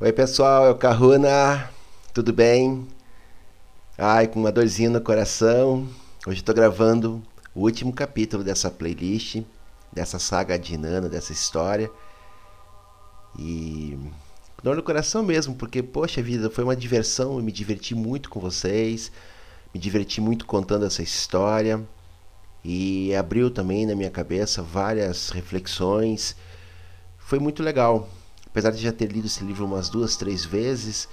Oi pessoal, é o Kahuna, tudo bem? Ai, com uma dorzinha no coração. Hoje estou gravando o último capítulo dessa playlist, dessa saga de Nana, dessa história. E dor no coração mesmo, porque poxa vida, foi uma diversão, eu me diverti muito com vocês, me diverti muito contando essa história e abriu também na minha cabeça várias reflexões. Foi muito legal apesar de já ter lido esse livro umas duas, três vezes,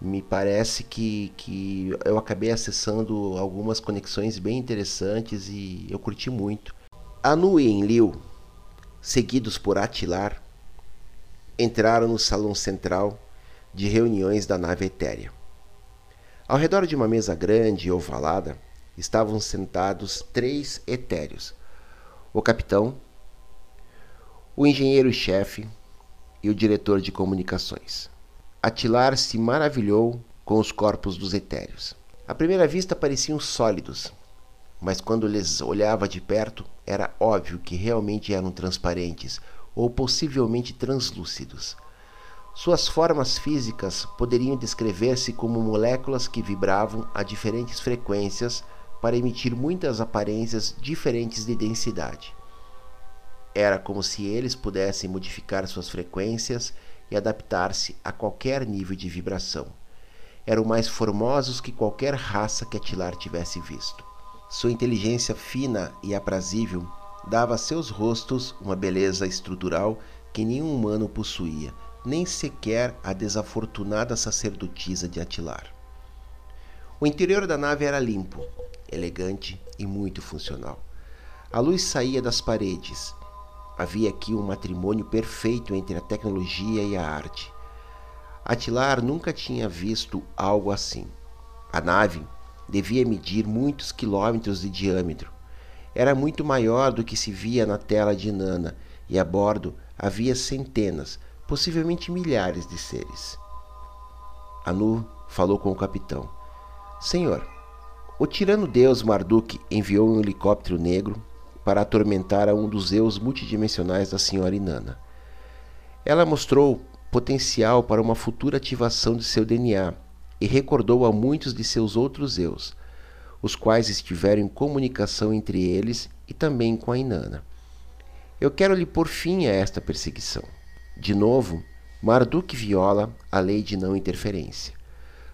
me parece que, que eu acabei acessando algumas conexões bem interessantes e eu curti muito. Anu e Enlil, seguidos por Atilar, entraram no salão central de reuniões da nave etérea. Ao redor de uma mesa grande e ovalada estavam sentados três etéreos: o capitão, o engenheiro-chefe, e o diretor de comunicações. Atilar se maravilhou com os corpos dos etéreos. À primeira vista pareciam sólidos, mas quando lhes olhava de perto, era óbvio que realmente eram transparentes ou possivelmente translúcidos. Suas formas físicas poderiam descrever-se como moléculas que vibravam a diferentes frequências para emitir muitas aparências diferentes de densidade. Era como se eles pudessem modificar suas frequências e adaptar-se a qualquer nível de vibração. Eram mais formosos que qualquer raça que Atilar tivesse visto. Sua inteligência fina e aprazível dava a seus rostos uma beleza estrutural que nenhum humano possuía, nem sequer a desafortunada sacerdotisa de Atilar. O interior da nave era limpo, elegante e muito funcional. A luz saía das paredes, Havia aqui um matrimônio perfeito entre a tecnologia e a arte. Atilar nunca tinha visto algo assim. A nave devia medir muitos quilômetros de diâmetro. Era muito maior do que se via na tela de Nana, e a bordo havia centenas, possivelmente milhares de seres. Anu falou com o capitão. Senhor, o tirano deus Marduk enviou um helicóptero negro para atormentar a um dos eus multidimensionais da senhora Inanna. Ela mostrou potencial para uma futura ativação de seu DNA e recordou a muitos de seus outros eus, os quais estiveram em comunicação entre eles e também com a Inanna. Eu quero lhe pôr fim a esta perseguição. De novo, Marduk viola a lei de não interferência.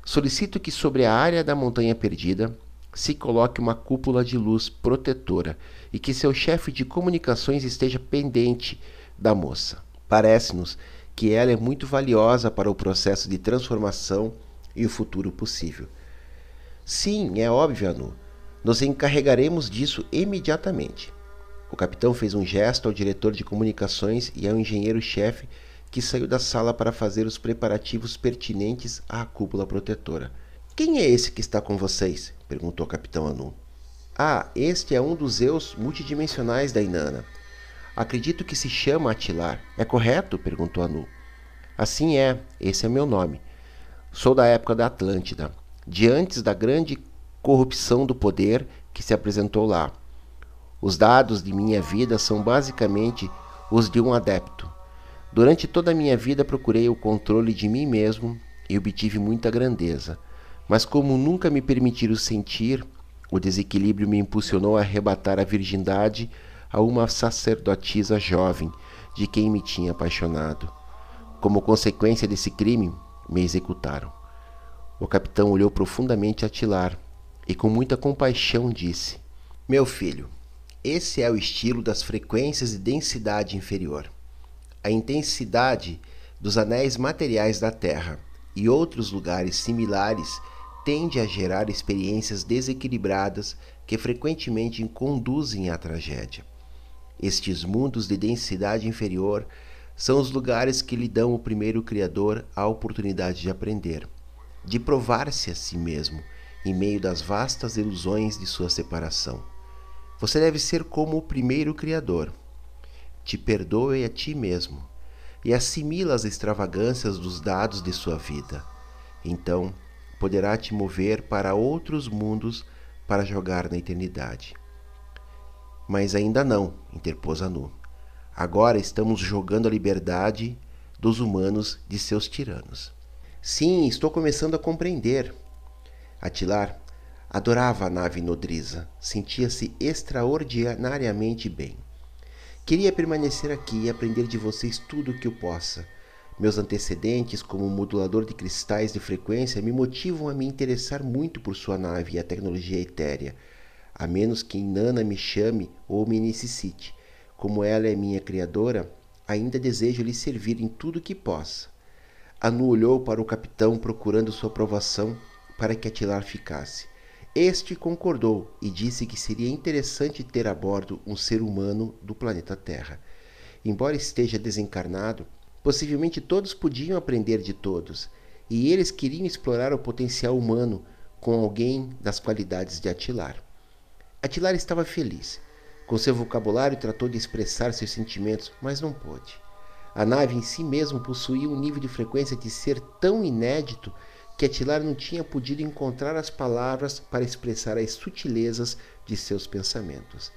Solicito que sobre a área da Montanha Perdida se coloque uma cúpula de luz protetora e que seu chefe de comunicações esteja pendente da moça. Parece-nos que ela é muito valiosa para o processo de transformação e o futuro possível. Sim, é óbvio, Anu. Nos encarregaremos disso imediatamente. O capitão fez um gesto ao diretor de comunicações e ao engenheiro-chefe que saiu da sala para fazer os preparativos pertinentes à cúpula protetora. Quem é esse que está com vocês? Perguntou capitão Anu. Ah, este é um dos eus multidimensionais da Inanna. Acredito que se chama Atilar. É correto? perguntou Anu. Assim é, esse é meu nome. Sou da época da Atlântida, de antes da grande corrupção do poder que se apresentou lá. Os dados de minha vida são basicamente os de um adepto. Durante toda a minha vida procurei o controle de mim mesmo e obtive muita grandeza. Mas como nunca me permitiram sentir, o desequilíbrio me impulsionou a arrebatar a virgindade a uma sacerdotisa jovem de quem me tinha apaixonado. Como consequência desse crime, me executaram. O capitão olhou profundamente a Tilar e com muita compaixão disse: Meu filho, esse é o estilo das frequências de densidade inferior. A intensidade dos anéis materiais da Terra e outros lugares similares tende a gerar experiências desequilibradas que frequentemente conduzem à tragédia. Estes mundos de densidade inferior são os lugares que lhe dão o primeiro Criador a oportunidade de aprender, de provar-se a si mesmo em meio das vastas ilusões de sua separação. Você deve ser como o primeiro Criador. Te perdoe a ti mesmo e assimila as extravagâncias dos dados de sua vida. Então, poderá te mover para outros mundos para jogar na eternidade. Mas ainda não, interpôs Anu. Agora estamos jogando a liberdade dos humanos de seus tiranos. Sim, estou começando a compreender. Atilar adorava a nave nodriza, sentia-se extraordinariamente bem. Queria permanecer aqui e aprender de vocês tudo o que eu possa. Meus antecedentes como modulador de cristais de frequência me motivam a me interessar muito por sua nave e a tecnologia etérea, a menos que Inanna me chame ou me necessite. Como ela é minha criadora, ainda desejo lhe servir em tudo que possa. Anu olhou para o capitão procurando sua aprovação para que Atilar ficasse. Este concordou e disse que seria interessante ter a bordo um ser humano do planeta Terra. Embora esteja desencarnado, possivelmente todos podiam aprender de todos, e eles queriam explorar o potencial humano com alguém das qualidades de Atilar. Atilar estava feliz. Com seu vocabulário tratou de expressar seus sentimentos, mas não pôde. A nave em si mesmo possuía um nível de frequência de ser tão inédito que Atilar não tinha podido encontrar as palavras para expressar as sutilezas de seus pensamentos.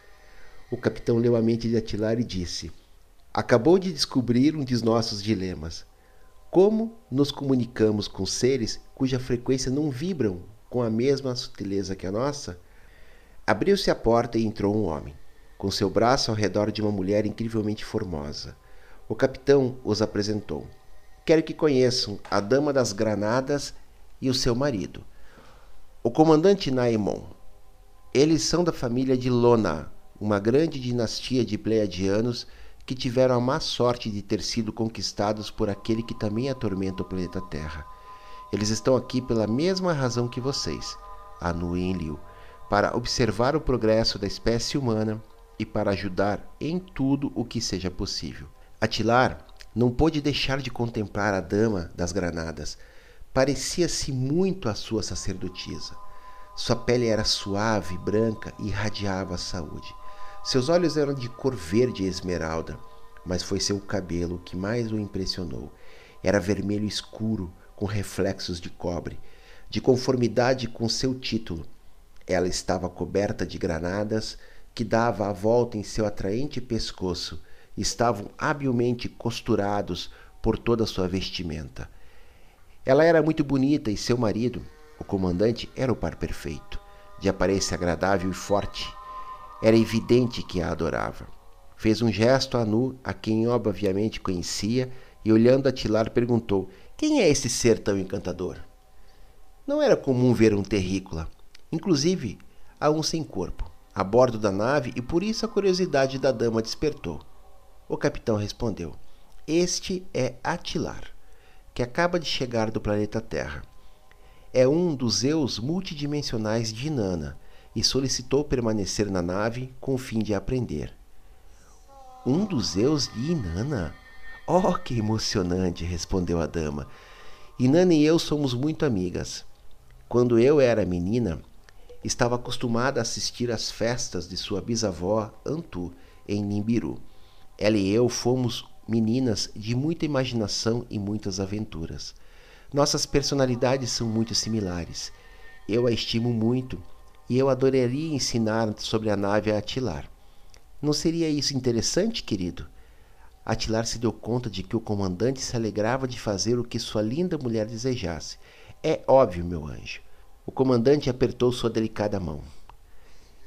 O capitão leu a mente de Atilar e disse: Acabou de descobrir um dos nossos dilemas. Como nos comunicamos com seres cuja frequência não vibram com a mesma sutileza que a nossa? Abriu-se a porta e entrou um homem, com seu braço ao redor de uma mulher incrivelmente formosa. O capitão os apresentou. Quero que conheçam a Dama das Granadas e o seu marido, o comandante Naemon. Eles são da família de Lona, uma grande dinastia de pleiadianos que tiveram a má sorte de ter sido conquistados por aquele que também atormenta o planeta Terra. Eles estão aqui pela mesma razão que vocês, Anu e Enlil, para observar o progresso da espécie humana e para ajudar em tudo o que seja possível. Atilar não pôde deixar de contemplar a dama das granadas, parecia-se muito à sua sacerdotisa. Sua pele era suave, branca e irradiava a saúde. Seus olhos eram de cor verde e esmeralda, mas foi seu cabelo que mais o impressionou. Era vermelho escuro, com reflexos de cobre, de conformidade com seu título. Ela estava coberta de granadas que dava a volta em seu atraente pescoço. Estavam habilmente costurados por toda a sua vestimenta. Ela era muito bonita e seu marido, o comandante, era o par perfeito, de aparência agradável e forte. Era evidente que a adorava. Fez um gesto a Nu, a quem obviamente conhecia, e olhando a Tilar perguntou: Quem é esse ser tão encantador? Não era comum ver um terrícola, inclusive a um sem corpo, a bordo da nave, e por isso a curiosidade da dama despertou. O capitão respondeu: Este é Atilar que acaba de chegar do planeta Terra. É um dos Zeus multidimensionais de Inanna e solicitou permanecer na nave com o fim de aprender. Um dos Zeus de Inanna? Oh, que emocionante! respondeu a dama. Inanna e eu somos muito amigas. Quando eu era menina, estava acostumada a assistir às festas de sua bisavó Antu, em Nimbiru. Ela e eu fomos meninas de muita imaginação e muitas aventuras. Nossas personalidades são muito similares. Eu a estimo muito e eu adoraria ensinar sobre a nave a Atilar. Não seria isso interessante, querido? Atilar se deu conta de que o comandante se alegrava de fazer o que sua linda mulher desejasse. É óbvio, meu anjo. O comandante apertou sua delicada mão.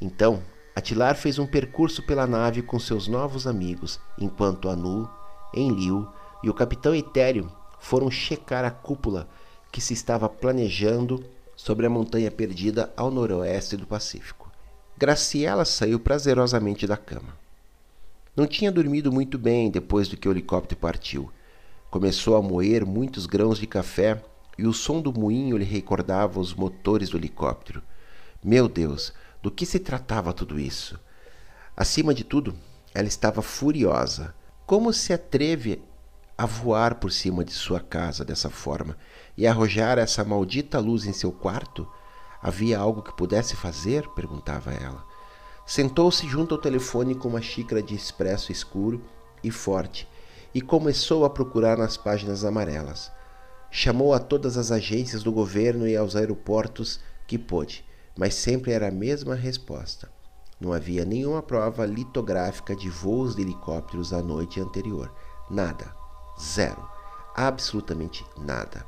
Então, Atilar fez um percurso pela nave com seus novos amigos, enquanto Anu, Enlil e o capitão Etéreo foram checar a cúpula que se estava planejando sobre a montanha perdida ao noroeste do Pacífico. Graciela saiu prazerosamente da cama. Não tinha dormido muito bem depois do que o helicóptero partiu. Começou a moer muitos grãos de café e o som do moinho lhe recordava os motores do helicóptero. Meu Deus, do que se tratava tudo isso? Acima de tudo, ela estava furiosa. Como se atreve a voar por cima de sua casa dessa forma e arrojar essa maldita luz em seu quarto? Havia algo que pudesse fazer? perguntava ela. Sentou-se junto ao telefone com uma xícara de expresso escuro e forte e começou a procurar nas páginas amarelas. Chamou a todas as agências do governo e aos aeroportos que pôde, mas sempre era a mesma resposta. Não havia nenhuma prova litográfica de voos de helicópteros a noite anterior. Nada. Zero. absolutamente nada.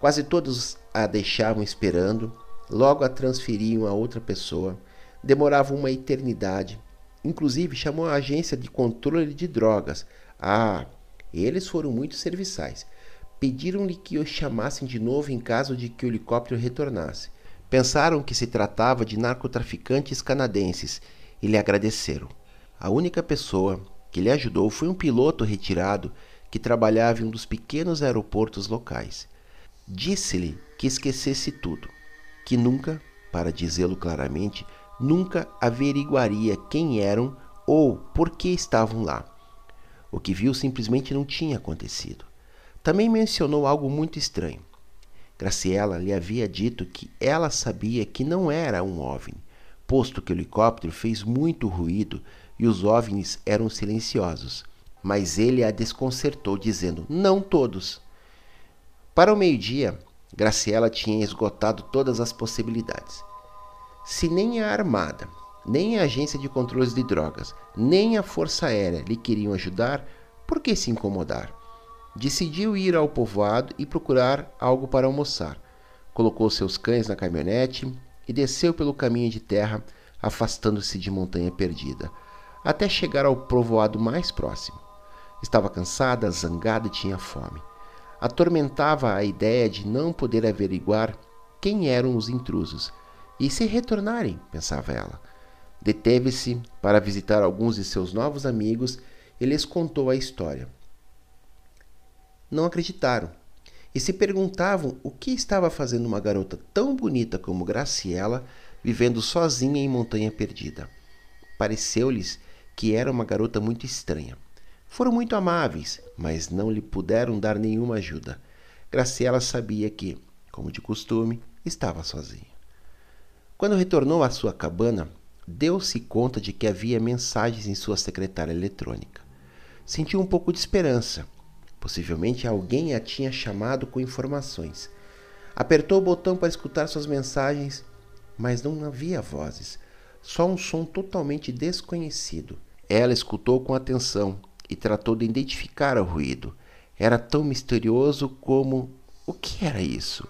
Quase todos a deixavam esperando, logo a transferiam a outra pessoa, demorava uma eternidade. Inclusive chamou a agência de controle de drogas. Ah, eles foram muito serviçais. Pediram-lhe que os chamassem de novo em caso de que o helicóptero retornasse. Pensaram que se tratava de narcotraficantes canadenses e lhe agradeceram. A única pessoa que lhe ajudou foi um piloto retirado que trabalhava em um dos pequenos aeroportos locais. Disse-lhe que esquecesse tudo, que nunca, para dizê-lo claramente, nunca averiguaria quem eram ou por que estavam lá. O que viu simplesmente não tinha acontecido. Também mencionou algo muito estranho. Graciela lhe havia dito que ela sabia que não era um OVNI, posto que o helicóptero fez muito ruído e os OVNIs eram silenciosos. Mas ele a desconcertou, dizendo: Não todos. Para o meio-dia, Graciela tinha esgotado todas as possibilidades. Se nem a Armada, nem a Agência de Controles de Drogas, nem a Força Aérea lhe queriam ajudar, por que se incomodar? Decidiu ir ao povoado e procurar algo para almoçar. Colocou seus cães na caminhonete e desceu pelo caminho de terra, afastando-se de Montanha Perdida, até chegar ao povoado mais próximo. Estava cansada, zangada e tinha fome. Atormentava a ideia de não poder averiguar quem eram os intrusos. E se retornarem, pensava ela. Deteve-se para visitar alguns de seus novos amigos e lhes contou a história não acreditaram e se perguntavam o que estava fazendo uma garota tão bonita como Graciela vivendo sozinha em Montanha Perdida. Pareceu-lhes que era uma garota muito estranha. Foram muito amáveis, mas não lhe puderam dar nenhuma ajuda. Graciela sabia que, como de costume, estava sozinha. Quando retornou à sua cabana, deu-se conta de que havia mensagens em sua secretária eletrônica. Sentiu um pouco de esperança Possivelmente alguém a tinha chamado com informações. Apertou o botão para escutar suas mensagens, mas não havia vozes, só um som totalmente desconhecido. Ela escutou com atenção e tratou de identificar o ruído. Era tão misterioso como. O que era isso?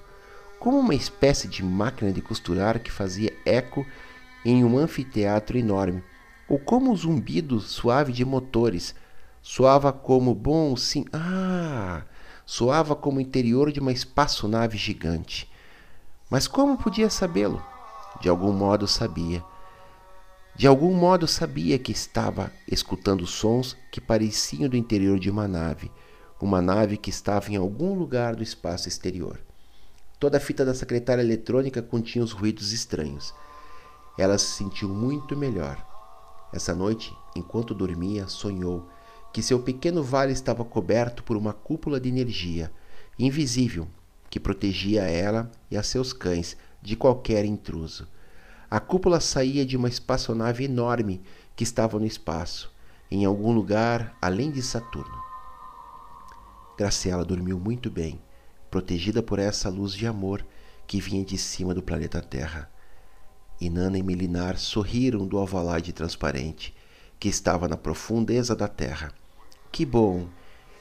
Como uma espécie de máquina de costurar que fazia eco em um anfiteatro enorme, ou como um zumbido suave de motores Soava como bom sim. Ah! Soava como o interior de uma espaçonave gigante. Mas como podia sabê-lo? De algum modo sabia. De algum modo sabia que estava escutando sons que pareciam do interior de uma nave, uma nave que estava em algum lugar do espaço exterior. Toda a fita da secretária eletrônica continha os ruídos estranhos. Ela se sentiu muito melhor. Essa noite, enquanto dormia, sonhou que seu pequeno vale estava coberto por uma cúpula de energia invisível que protegia ela e a seus cães de qualquer intruso. A cúpula saía de uma espaçonave enorme que estava no espaço, em algum lugar além de Saturno. Graciela dormiu muito bem, protegida por essa luz de amor que vinha de cima do planeta Terra. Inanna e Melinar sorriram do alvalade transparente que estava na profundeza da terra que bom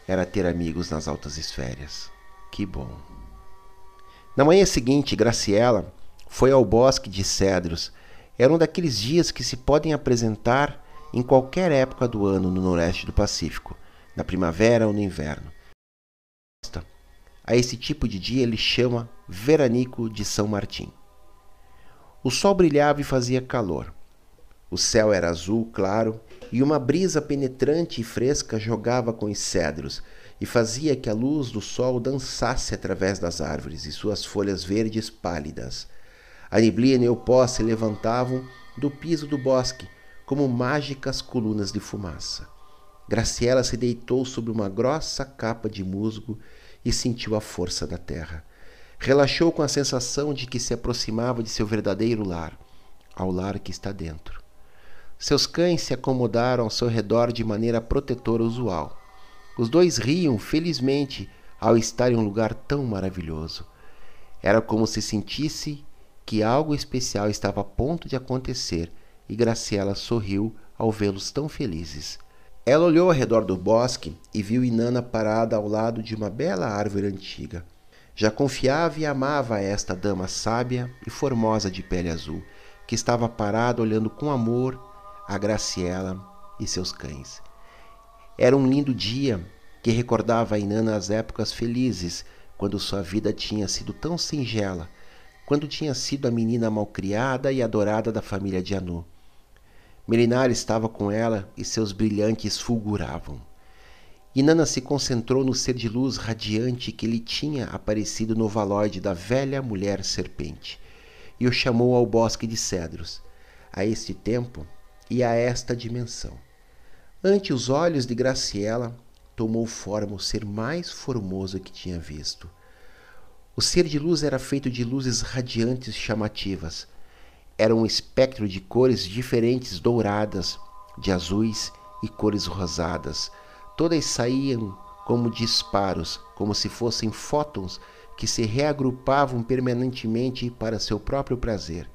era ter amigos nas altas esferas. Que bom. Na manhã seguinte, Graciela foi ao bosque de cedros. Era um daqueles dias que se podem apresentar em qualquer época do ano no noroeste do Pacífico, na primavera ou no inverno. A esse tipo de dia ele chama veranico de São Martim. O sol brilhava e fazia calor. O céu era azul claro e uma brisa penetrante e fresca jogava com os cedros e fazia que a luz do sol dançasse através das árvores e suas folhas verdes pálidas. A neblina e o pó se levantavam do piso do bosque como mágicas colunas de fumaça. Graciela se deitou sobre uma grossa capa de musgo e sentiu a força da terra. Relaxou com a sensação de que se aproximava de seu verdadeiro lar, ao lar que está dentro. Seus cães se acomodaram ao seu redor de maneira protetora usual. Os dois riam felizmente ao estar em um lugar tão maravilhoso. Era como se sentisse que algo especial estava a ponto de acontecer e Graciela sorriu ao vê-los tão felizes. Ela olhou ao redor do bosque e viu Inanna parada ao lado de uma bela árvore antiga. Já confiava e amava esta dama sábia e formosa de pele azul, que estava parada olhando com amor a Graciela e seus cães. Era um lindo dia que recordava a Inanna as épocas felizes, quando sua vida tinha sido tão singela, quando tinha sido a menina malcriada e adorada da família de Anu. Melinar estava com ela e seus brilhantes fulguravam. Inanna se concentrou no ser de luz radiante que lhe tinha aparecido no valóide da velha mulher serpente e o chamou ao bosque de cedros, a este tempo e a esta dimensão. Ante os olhos de Graciela, tomou forma o ser mais formoso que tinha visto. O ser de luz era feito de luzes radiantes chamativas, era um espectro de cores diferentes, douradas, de azuis e cores rosadas. Todas saíam como disparos, como se fossem fótons que se reagrupavam permanentemente para seu próprio prazer.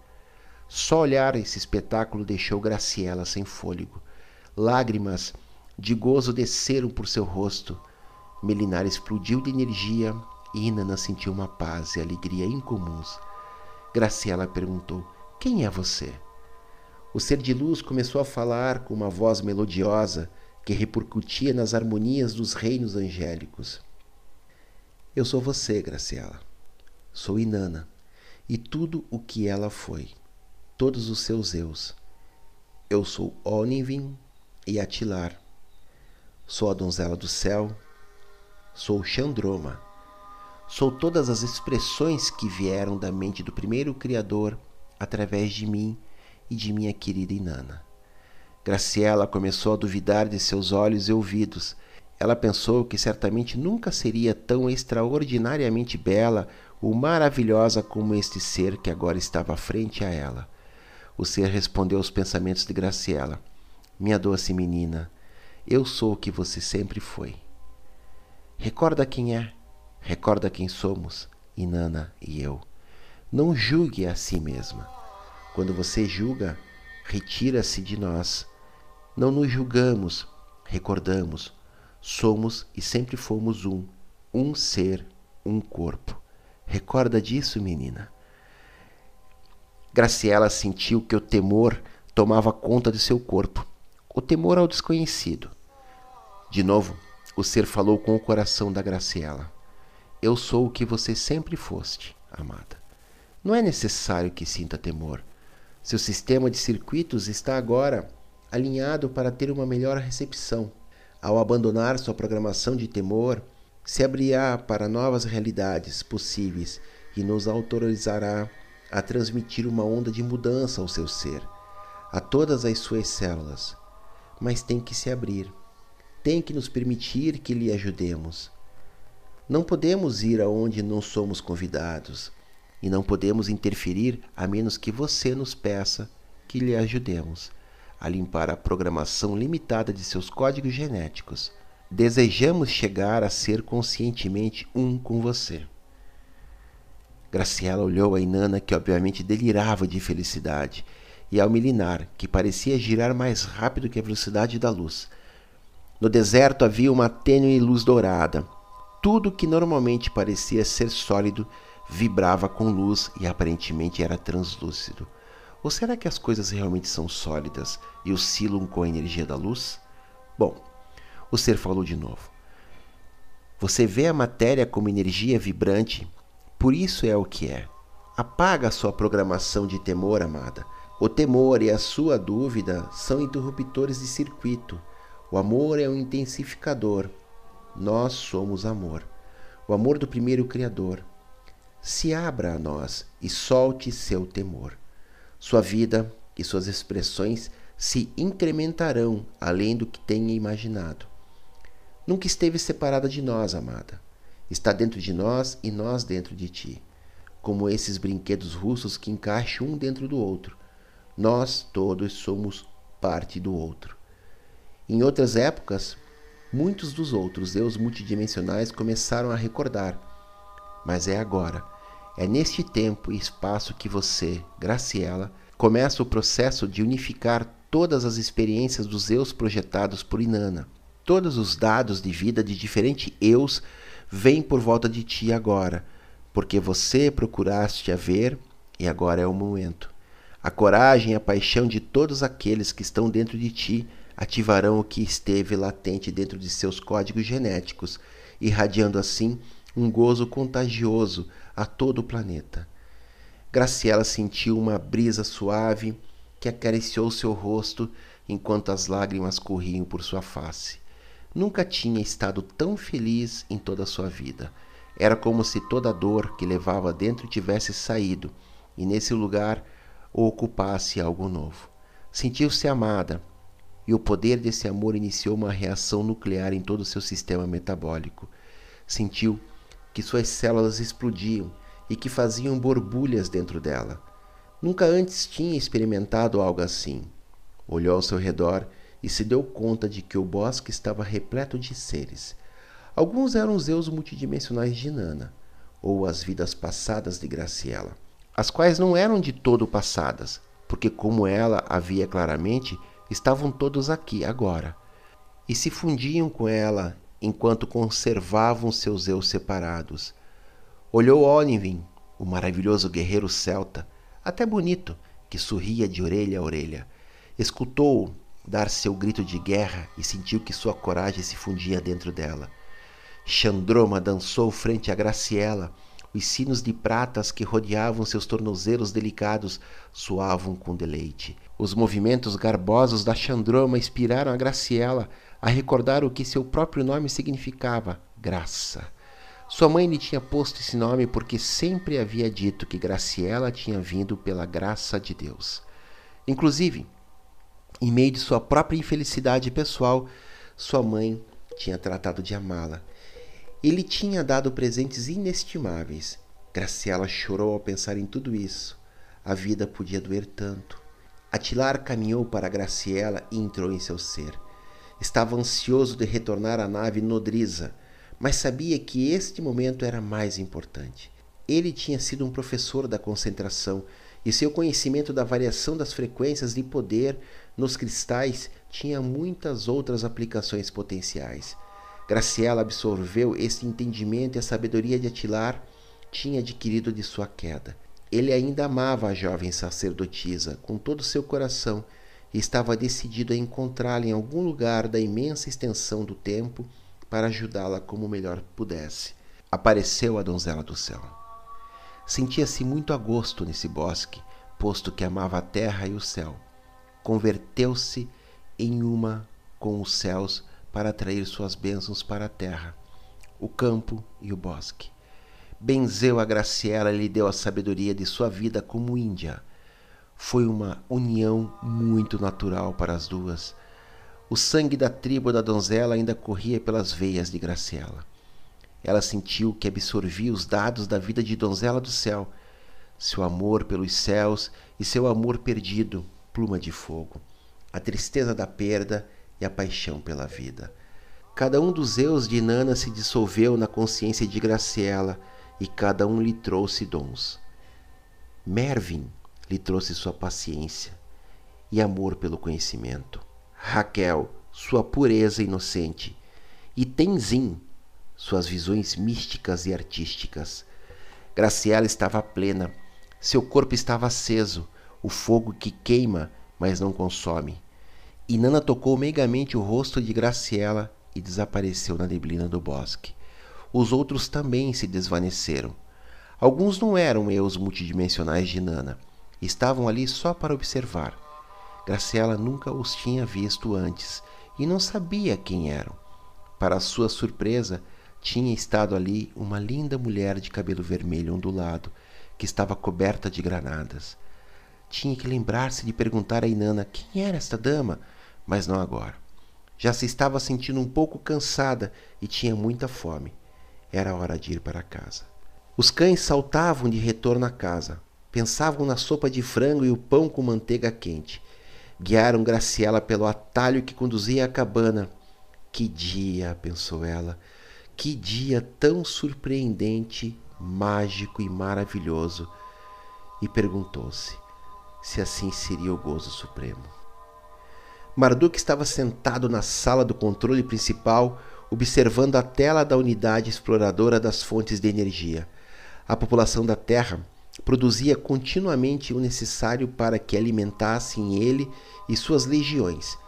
Só olhar esse espetáculo deixou Graciela sem fôlego. Lágrimas de gozo desceram por seu rosto. Melinar explodiu de energia e Inanna sentiu uma paz e alegria incomuns. Graciela perguntou: quem é você? O ser de luz começou a falar com uma voz melodiosa que repercutia nas harmonias dos reinos angélicos. Eu sou você, Graciela. Sou Inanna e tudo o que ela foi, todos os seus eus. Eu sou Onivin e Atilar. Sou a donzela do céu. Sou Chandroma. Sou todas as expressões que vieram da mente do primeiro Criador através de mim e de minha querida Inanna. Graciela começou a duvidar de seus olhos e ouvidos. Ela pensou que certamente nunca seria tão extraordinariamente bela ou maravilhosa como este ser que agora estava frente a ela. O ser respondeu aos pensamentos de Graciela: Minha doce menina, eu sou o que você sempre foi. Recorda quem é, recorda quem somos, Inanna e eu. Não julgue a si mesma. Quando você julga, retira-se de nós. Não nos julgamos, recordamos. Somos e sempre fomos um, um ser, um corpo. Recorda disso, menina. Graciela sentiu que o temor tomava conta de seu corpo, o temor ao desconhecido. De novo, o ser falou com o coração da Graciela. Eu sou o que você sempre foste, amada. Não é necessário que sinta temor. Seu sistema de circuitos está agora alinhado para ter uma melhor recepção. Ao abandonar sua programação de temor, se abrirá para novas realidades possíveis e nos autorizará a transmitir uma onda de mudança ao seu ser, a todas as suas células. Mas tem que se abrir, tem que nos permitir que lhe ajudemos. Não podemos ir aonde não somos convidados e não podemos interferir a menos que você nos peça que lhe ajudemos a limpar a programação limitada de seus códigos genéticos. Desejamos chegar a ser conscientemente um com você. Graciela olhou a Inanna, que obviamente delirava de felicidade, e ao milinar, que parecia girar mais rápido que a velocidade da luz. No deserto havia uma tênue luz dourada. Tudo que normalmente parecia ser sólido vibrava com luz e aparentemente era translúcido. Ou será que as coisas realmente são sólidas e oscilam com a energia da luz? Bom, o ser falou de novo. Você vê a matéria como energia vibrante, por isso é o que é. Apaga a sua programação de temor, amada. O temor e a sua dúvida são interruptores de circuito. O amor é um intensificador. Nós somos amor. O amor do primeiro Criador se abra a nós e solte seu temor. Sua vida e suas expressões se incrementarão além do que tenha imaginado. Nunca esteve separada de nós, amada. Está dentro de nós e nós dentro de ti. Como esses brinquedos russos que encaixam um dentro do outro. Nós todos somos parte do outro. Em outras épocas, muitos dos outros deus multidimensionais começaram a recordar mas é agora. É neste tempo e espaço que você, Graciela, começa o processo de unificar todas as experiências dos eus projetados por Inanna. Todos os dados de vida de diferentes eus vêm por volta de ti agora, porque você procuraste a ver e agora é o momento. A coragem e a paixão de todos aqueles que estão dentro de ti ativarão o que esteve latente dentro de seus códigos genéticos, irradiando assim um gozo contagioso a todo o planeta. Graciela sentiu uma brisa suave que acariciou seu rosto enquanto as lágrimas corriam por sua face. Nunca tinha estado tão feliz em toda a sua vida. Era como se toda a dor que levava dentro tivesse saído e nesse lugar ocupasse algo novo. Sentiu-se amada, e o poder desse amor iniciou uma reação nuclear em todo o seu sistema metabólico. Sentiu que suas células explodiam e que faziam borbulhas dentro dela. Nunca antes tinha experimentado algo assim. Olhou ao seu redor e se deu conta de que o bosque estava repleto de seres. Alguns eram os eus multidimensionais de Nana, ou as vidas passadas de Graciela, as quais não eram de todo passadas, porque, como ela havia claramente, estavam todos aqui agora e se fundiam com ela enquanto conservavam seus eus separados. Olhou Olivin, o maravilhoso guerreiro celta, até bonito, que sorria de orelha a orelha. Escutou-o dar seu grito de guerra e sentiu que sua coragem se fundia dentro dela. Xandroma dançou frente a Graciela. Os sinos de pratas que rodeavam seus tornozelos delicados soavam com deleite. Os movimentos garbosos da Xandroma inspiraram a Graciela a recordar o que seu próprio nome significava: graça. Sua mãe lhe tinha posto esse nome porque sempre havia dito que Graciela tinha vindo pela graça de Deus. Inclusive, em meio de sua própria infelicidade pessoal, sua mãe tinha tratado de amá-la. Ele tinha dado presentes inestimáveis. Graciela chorou ao pensar em tudo isso. A vida podia doer tanto. Atilar caminhou para Graciela e entrou em seu ser. Estava ansioso de retornar à nave nodriza, mas sabia que este momento era mais importante. Ele tinha sido um professor da concentração e seu conhecimento da variação das frequências de poder nos cristais tinha muitas outras aplicações potenciais. Graciela absorveu esse entendimento e a sabedoria de Atilar tinha adquirido de sua queda. Ele ainda amava a jovem sacerdotisa com todo o seu coração e estava decidido a encontrá-la em algum lugar da imensa extensão do tempo para ajudá-la como melhor pudesse. Apareceu a donzela do céu. Sentia-se muito a gosto nesse bosque, posto que amava a terra e o céu. Converteu-se em uma com os céus para atrair suas bênçãos para a terra, o campo e o bosque. Benzeu a Graciela e lhe deu a sabedoria de sua vida como índia. Foi uma união muito natural para as duas. O sangue da tribo da donzela ainda corria pelas veias de Graciela. Ela sentiu que absorvia os dados da vida de donzela do céu, seu amor pelos céus e seu amor perdido, pluma de fogo, a tristeza da perda e a paixão pela vida. Cada um dos eus de Nana se dissolveu na consciência de Graciela e cada um lhe trouxe dons. Mervin lhe trouxe sua paciência e amor pelo conhecimento. Raquel, sua pureza inocente. E Tenzin, suas visões místicas e artísticas. Graciela estava plena, seu corpo estava aceso, o fogo que queima, mas não consome. E Nana tocou meigamente o rosto de Graciela e desapareceu na neblina do bosque os outros também se desvaneceram. Alguns não eram eus multidimensionais de Nana, estavam ali só para observar. Graciela nunca os tinha visto antes e não sabia quem eram. Para sua surpresa, tinha estado ali uma linda mulher de cabelo vermelho ondulado, que estava coberta de granadas. Tinha que lembrar-se de perguntar a Inanna quem era esta dama, mas não agora. Já se estava sentindo um pouco cansada e tinha muita fome. Era hora de ir para casa. Os cães saltavam de retorno à casa. Pensavam na sopa de frango e o pão com manteiga quente. Guiaram Graciela pelo atalho que conduzia à cabana. Que dia, pensou ela, que dia tão surpreendente, mágico e maravilhoso. E perguntou-se se assim seria o gozo supremo. Marduk estava sentado na sala do controle principal, observando a tela da unidade exploradora das fontes de energia. A população da Terra produzia continuamente o necessário para que alimentassem ele e suas legiões.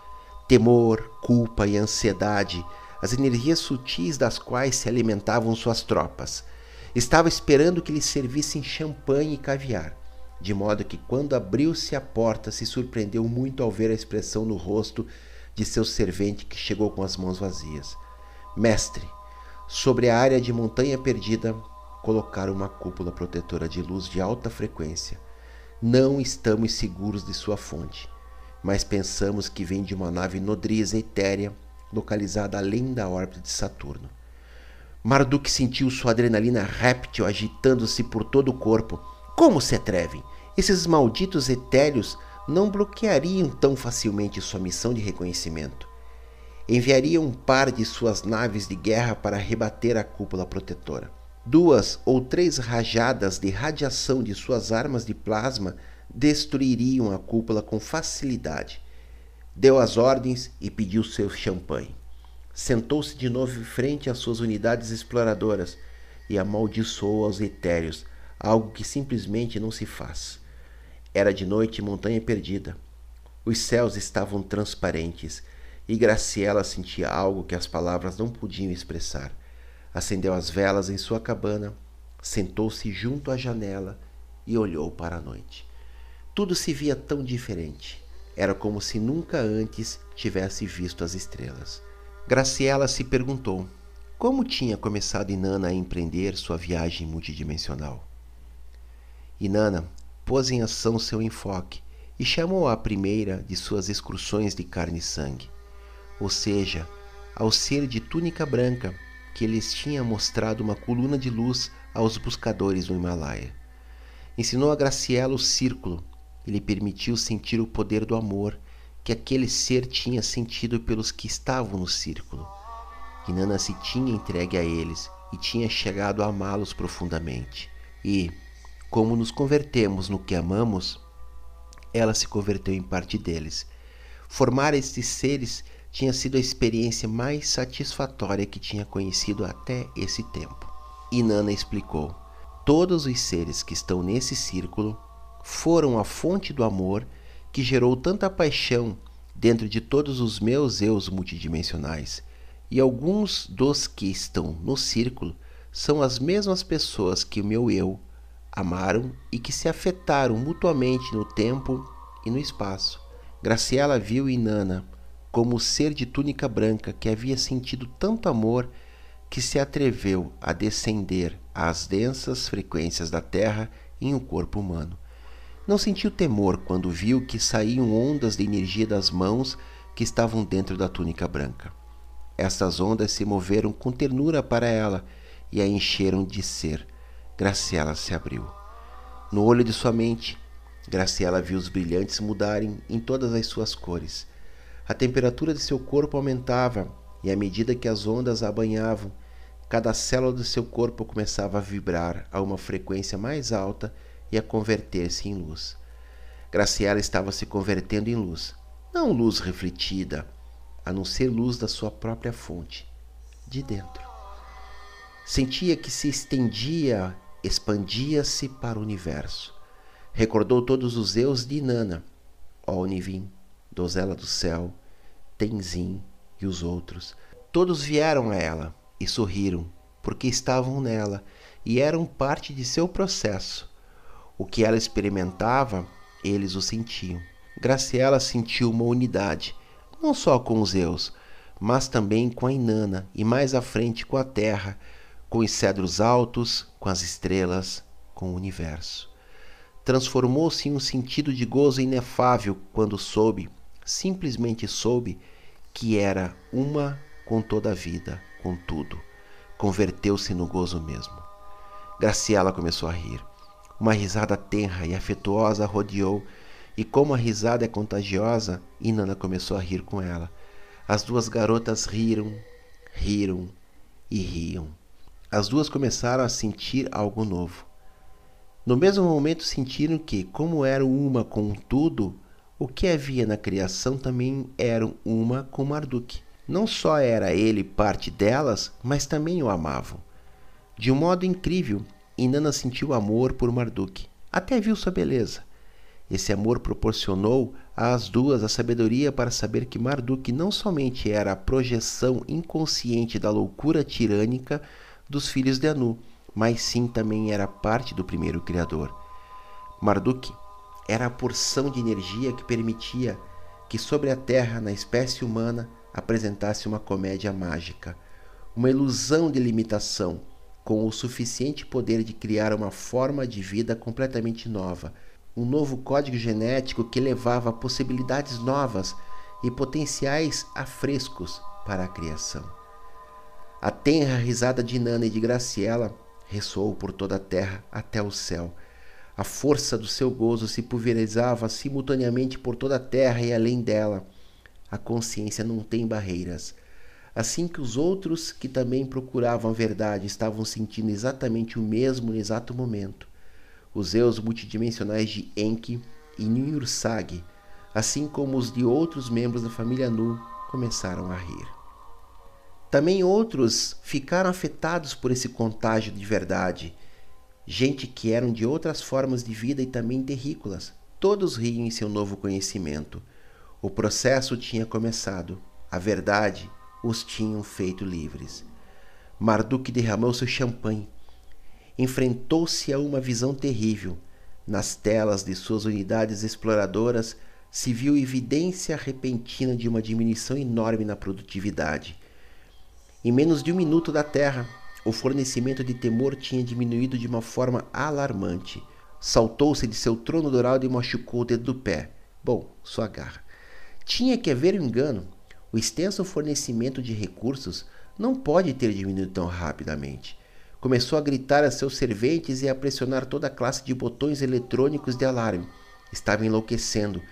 Temor, culpa e ansiedade, as energias sutis das quais se alimentavam suas tropas. Estava esperando que lhe servissem champanhe e caviar de modo que, quando abriu-se a porta, se surpreendeu muito ao ver a expressão no rosto de seu servente que chegou com as mãos vazias. Mestre, sobre a área de montanha perdida, colocaram uma cúpula protetora de luz de alta frequência. Não estamos seguros de sua fonte, mas pensamos que vem de uma nave nodriza etérea localizada além da órbita de Saturno. Marduk sentiu sua adrenalina réptil agitando-se por todo o corpo. Como se atrevem? Esses malditos etéreos não bloqueariam tão facilmente sua missão de reconhecimento. Enviariam um par de suas naves de guerra para rebater a cúpula protetora. Duas ou três rajadas de radiação de suas armas de plasma destruiriam a cúpula com facilidade. Deu as ordens e pediu seu champanhe. Sentou-se de novo em frente às suas unidades exploradoras e amaldiçoou aos etéreos, algo que simplesmente não se faz. Era de noite montanha perdida. Os céus estavam transparentes e Graciela sentia algo que as palavras não podiam expressar. Acendeu as velas em sua cabana, sentou-se junto à janela e olhou para a noite. Tudo se via tão diferente. Era como se nunca antes tivesse visto as estrelas. Graciela se perguntou como tinha começado Inanna a empreender sua viagem multidimensional. Inanna pôs em ação seu enfoque e chamou a primeira de suas excursões de carne e sangue, ou seja, ao ser de túnica branca que lhes tinha mostrado uma coluna de luz aos buscadores no Himalaia. Ensinou a Graciela o círculo e lhe permitiu sentir o poder do amor que aquele ser tinha sentido pelos que estavam no círculo. Inanna se tinha entregue a eles e tinha chegado a amá-los profundamente. E, como nos convertemos no que amamos, ela se converteu em parte deles. Formar estes seres tinha sido a experiência mais satisfatória que tinha conhecido até esse tempo. E Nana explicou: todos os seres que estão nesse círculo foram a fonte do amor que gerou tanta paixão dentro de todos os meus eus multidimensionais. E alguns dos que estão no círculo são as mesmas pessoas que o meu eu amaram e que se afetaram mutuamente no tempo e no espaço. Graciela viu em Nana como o ser de túnica branca que havia sentido tanto amor que se atreveu a descender às densas frequências da Terra em um corpo humano. Não sentiu temor quando viu que saíam ondas de energia das mãos que estavam dentro da túnica branca. Estas ondas se moveram com ternura para ela e a encheram de ser. Graciela se abriu. No olho de sua mente, Graciela viu os brilhantes mudarem em todas as suas cores. A temperatura de seu corpo aumentava e, à medida que as ondas a banhavam, cada célula do seu corpo começava a vibrar a uma frequência mais alta e a converter-se em luz. Graciela estava se convertendo em luz, não luz refletida, a não ser luz da sua própria fonte, de dentro. Sentia que se estendia expandia-se para o universo. Recordou todos os eus de Inanna, Onivin, Dozela do Céu, Tenzin e os outros. Todos vieram a ela e sorriram, porque estavam nela e eram parte de seu processo. O que ela experimentava, eles o sentiam. Graciela sentiu uma unidade, não só com os Eus, mas também com a Inanna e mais à frente com a Terra, com os cedros altos, com as estrelas, com o universo. Transformou-se em um sentido de gozo inefável quando soube, simplesmente soube, que era uma com toda a vida, com tudo. Converteu-se no gozo mesmo. Graciela começou a rir. Uma risada tenra e afetuosa rodeou, e como a risada é contagiosa, Inanna começou a rir com ela. As duas garotas riram, riram e riam. As duas começaram a sentir algo novo. No mesmo momento sentiram que, como eram uma com tudo, O que havia na criação também eram uma com Marduk. Não só era ele parte delas, mas também o amavam. De um modo incrível, Inanna sentiu amor por Marduk, até viu sua beleza. Esse amor proporcionou às duas a sabedoria para saber que Marduk não somente era a projeção inconsciente da loucura tirânica dos filhos de Anu, mas sim também era parte do primeiro Criador. Marduk era a porção de energia que permitia que sobre a Terra, na espécie humana, apresentasse uma comédia mágica, uma ilusão de limitação, com o suficiente poder de criar uma forma de vida completamente nova um novo código genético que levava possibilidades novas e potenciais afrescos para a criação. A tenra risada de Nana e de Graciela ressoou por toda a terra até o céu. A força do seu gozo se pulverizava simultaneamente por toda a terra e além dela. A consciência não tem barreiras. Assim que os outros que também procuravam a verdade estavam sentindo exatamente o mesmo no exato momento, os eus multidimensionais de Enki e Niursag, assim como os de outros membros da família Nu, começaram a rir. Também outros ficaram afetados por esse contágio de verdade. Gente que eram de outras formas de vida e também terrícolas. Todos riam em seu novo conhecimento. O processo tinha começado. A verdade os tinham feito livres. Marduk derramou seu champanhe enfrentou-se a uma visão terrível. Nas telas de suas unidades exploradoras se viu evidência repentina de uma diminuição enorme na produtividade. Em menos de um minuto da Terra, o fornecimento de temor tinha diminuído de uma forma alarmante. Saltou-se de seu trono dourado e machucou o dedo do pé. Bom, sua garra. Tinha que haver um engano. O extenso fornecimento de recursos não pode ter diminuído tão rapidamente. Começou a gritar a seus serventes e a pressionar toda a classe de botões eletrônicos de alarme. Estava enlouquecendo.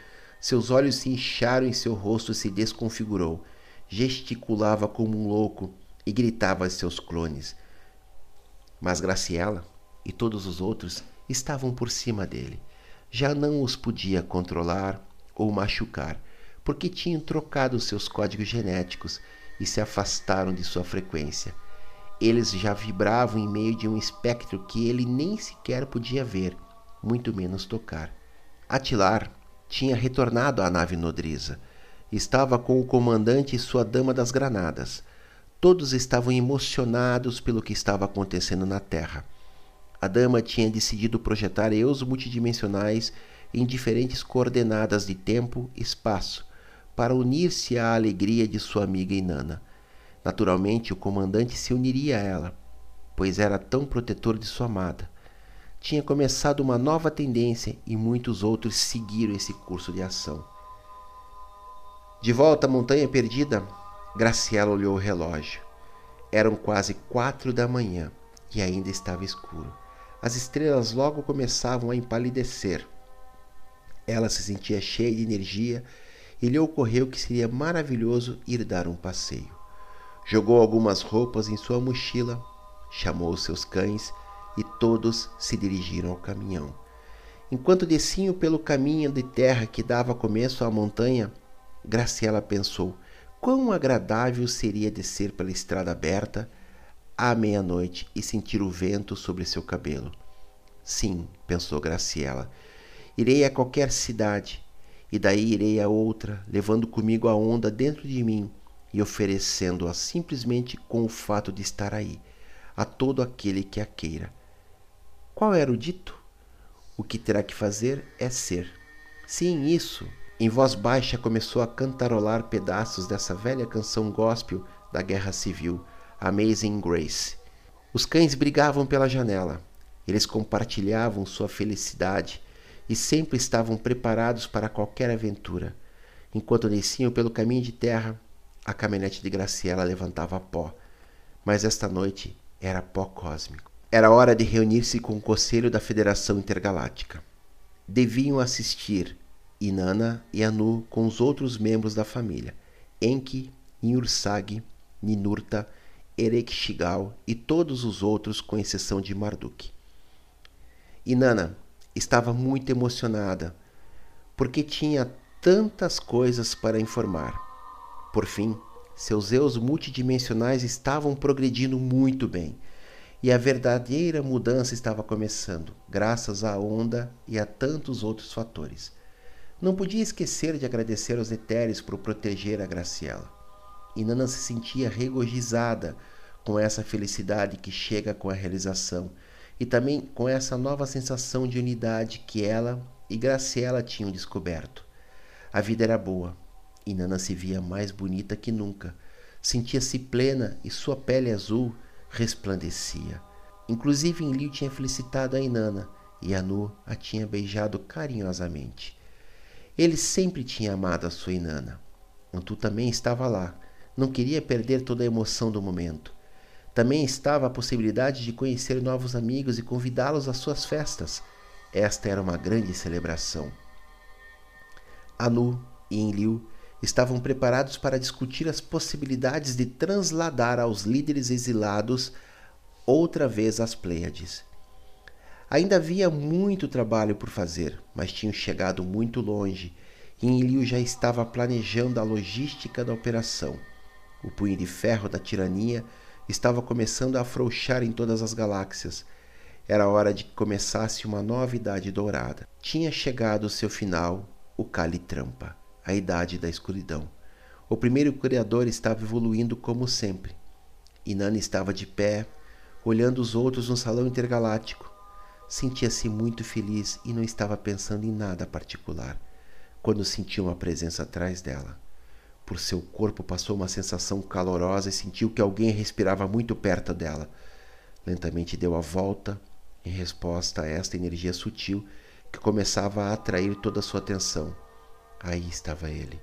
Seus olhos se incharam e seu rosto se desconfigurou. Gesticulava como um louco e gritava a seus clones. Mas Graciela e todos os outros estavam por cima dele. Já não os podia controlar ou machucar, porque tinham trocado seus códigos genéticos e se afastaram de sua frequência. Eles já vibravam em meio de um espectro que ele nem sequer podia ver, muito menos tocar. Atilar tinha retornado à nave nodriza. Estava com o comandante e sua dama das granadas. Todos estavam emocionados pelo que estava acontecendo na Terra. A dama tinha decidido projetar eus multidimensionais em diferentes coordenadas de tempo e espaço para unir-se à alegria de sua amiga Inanna. Naturalmente, o comandante se uniria a ela, pois era tão protetor de sua amada. Tinha começado uma nova tendência e muitos outros seguiram esse curso de ação. De volta à Montanha Perdida, Graciela olhou o relógio. Eram quase quatro da manhã e ainda estava escuro. As estrelas logo começavam a empalidecer. Ela se sentia cheia de energia e lhe ocorreu que seria maravilhoso ir dar um passeio. Jogou algumas roupas em sua mochila, chamou seus cães e todos se dirigiram ao caminhão. Enquanto desciam pelo caminho de terra que dava começo à montanha, Graciela pensou quão agradável seria descer pela estrada aberta à meia-noite e sentir o vento sobre seu cabelo. Sim, pensou Graciela, irei a qualquer cidade e daí irei a outra, levando comigo a onda dentro de mim e oferecendo-a simplesmente com o fato de estar aí, a todo aquele que a queira. Qual era o dito? O que terá que fazer é ser. Sim, isso. Em voz baixa começou a cantarolar pedaços dessa velha canção gospel da Guerra Civil, Amazing Grace. Os cães brigavam pela janela. Eles compartilhavam sua felicidade e sempre estavam preparados para qualquer aventura. Enquanto desciam pelo caminho de terra, a caminhonete de Graciela levantava pó, mas esta noite era pó cósmico. Era hora de reunir-se com o conselho da Federação Intergaláctica. Deviam assistir Inanna e Anu com os outros membros da família, Enki, Niursag, Ninurta, Erekshigal e todos os outros, com exceção de Marduk. Inanna estava muito emocionada, porque tinha tantas coisas para informar. Por fim, seus eus multidimensionais estavam progredindo muito bem, e a verdadeira mudança estava começando, graças à onda e a tantos outros fatores. Não podia esquecer de agradecer aos etéreos por proteger a Graciela. E Nana se sentia regozijada com essa felicidade que chega com a realização e também com essa nova sensação de unidade que ela e Graciela tinham descoberto. A vida era boa, e Nana se via mais bonita que nunca. Sentia-se plena e sua pele azul resplandecia. Inclusive Enlil tinha felicitado a Inanna e Anu a tinha beijado carinhosamente. Ele sempre tinha amado a sua Inanna. Antu também estava lá. Não queria perder toda a emoção do momento. Também estava a possibilidade de conhecer novos amigos e convidá-los às suas festas. Esta era uma grande celebração. Anu e Enlil estavam preparados para discutir as possibilidades de transladar aos líderes exilados outra vez as Pleiades. Ainda havia muito trabalho por fazer, mas tinham chegado muito longe e Enlil já estava planejando a logística da operação. O punho de ferro da tirania estava começando a afrouxar em todas as galáxias. Era hora de que começasse uma nova idade dourada. Tinha chegado o seu final, o Calitrampa a idade da escuridão. O primeiro criador estava evoluindo como sempre. Inanna estava de pé, olhando os outros no salão intergaláctico. Sentia-se muito feliz e não estava pensando em nada particular quando sentiu uma presença atrás dela. Por seu corpo passou uma sensação calorosa e sentiu que alguém respirava muito perto dela. Lentamente deu a volta em resposta a esta energia sutil que começava a atrair toda a sua atenção. Aí estava ele,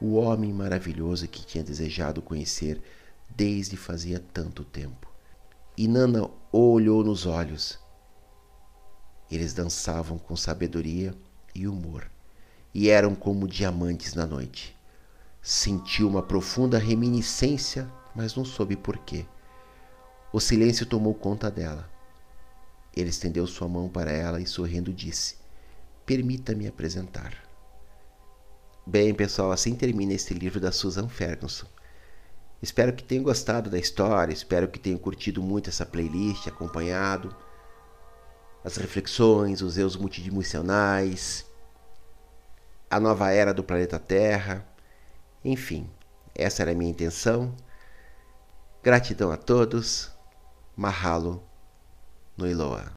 o homem maravilhoso que tinha desejado conhecer desde fazia tanto tempo. E Nana o olhou nos olhos. Eles dançavam com sabedoria e humor, e eram como diamantes na noite. Sentiu uma profunda reminiscência, mas não soube porquê. O silêncio tomou conta dela. Ele estendeu sua mão para ela e sorrindo disse: Permita-me apresentar. Bem, pessoal, assim termina este livro da Susan Ferguson. Espero que tenham gostado da história, espero que tenham curtido muito essa playlist, acompanhado as reflexões, os eus multidimensionais, a nova era do planeta Terra. Enfim, essa era a minha intenção. Gratidão a todos. Mahalo no Iloa.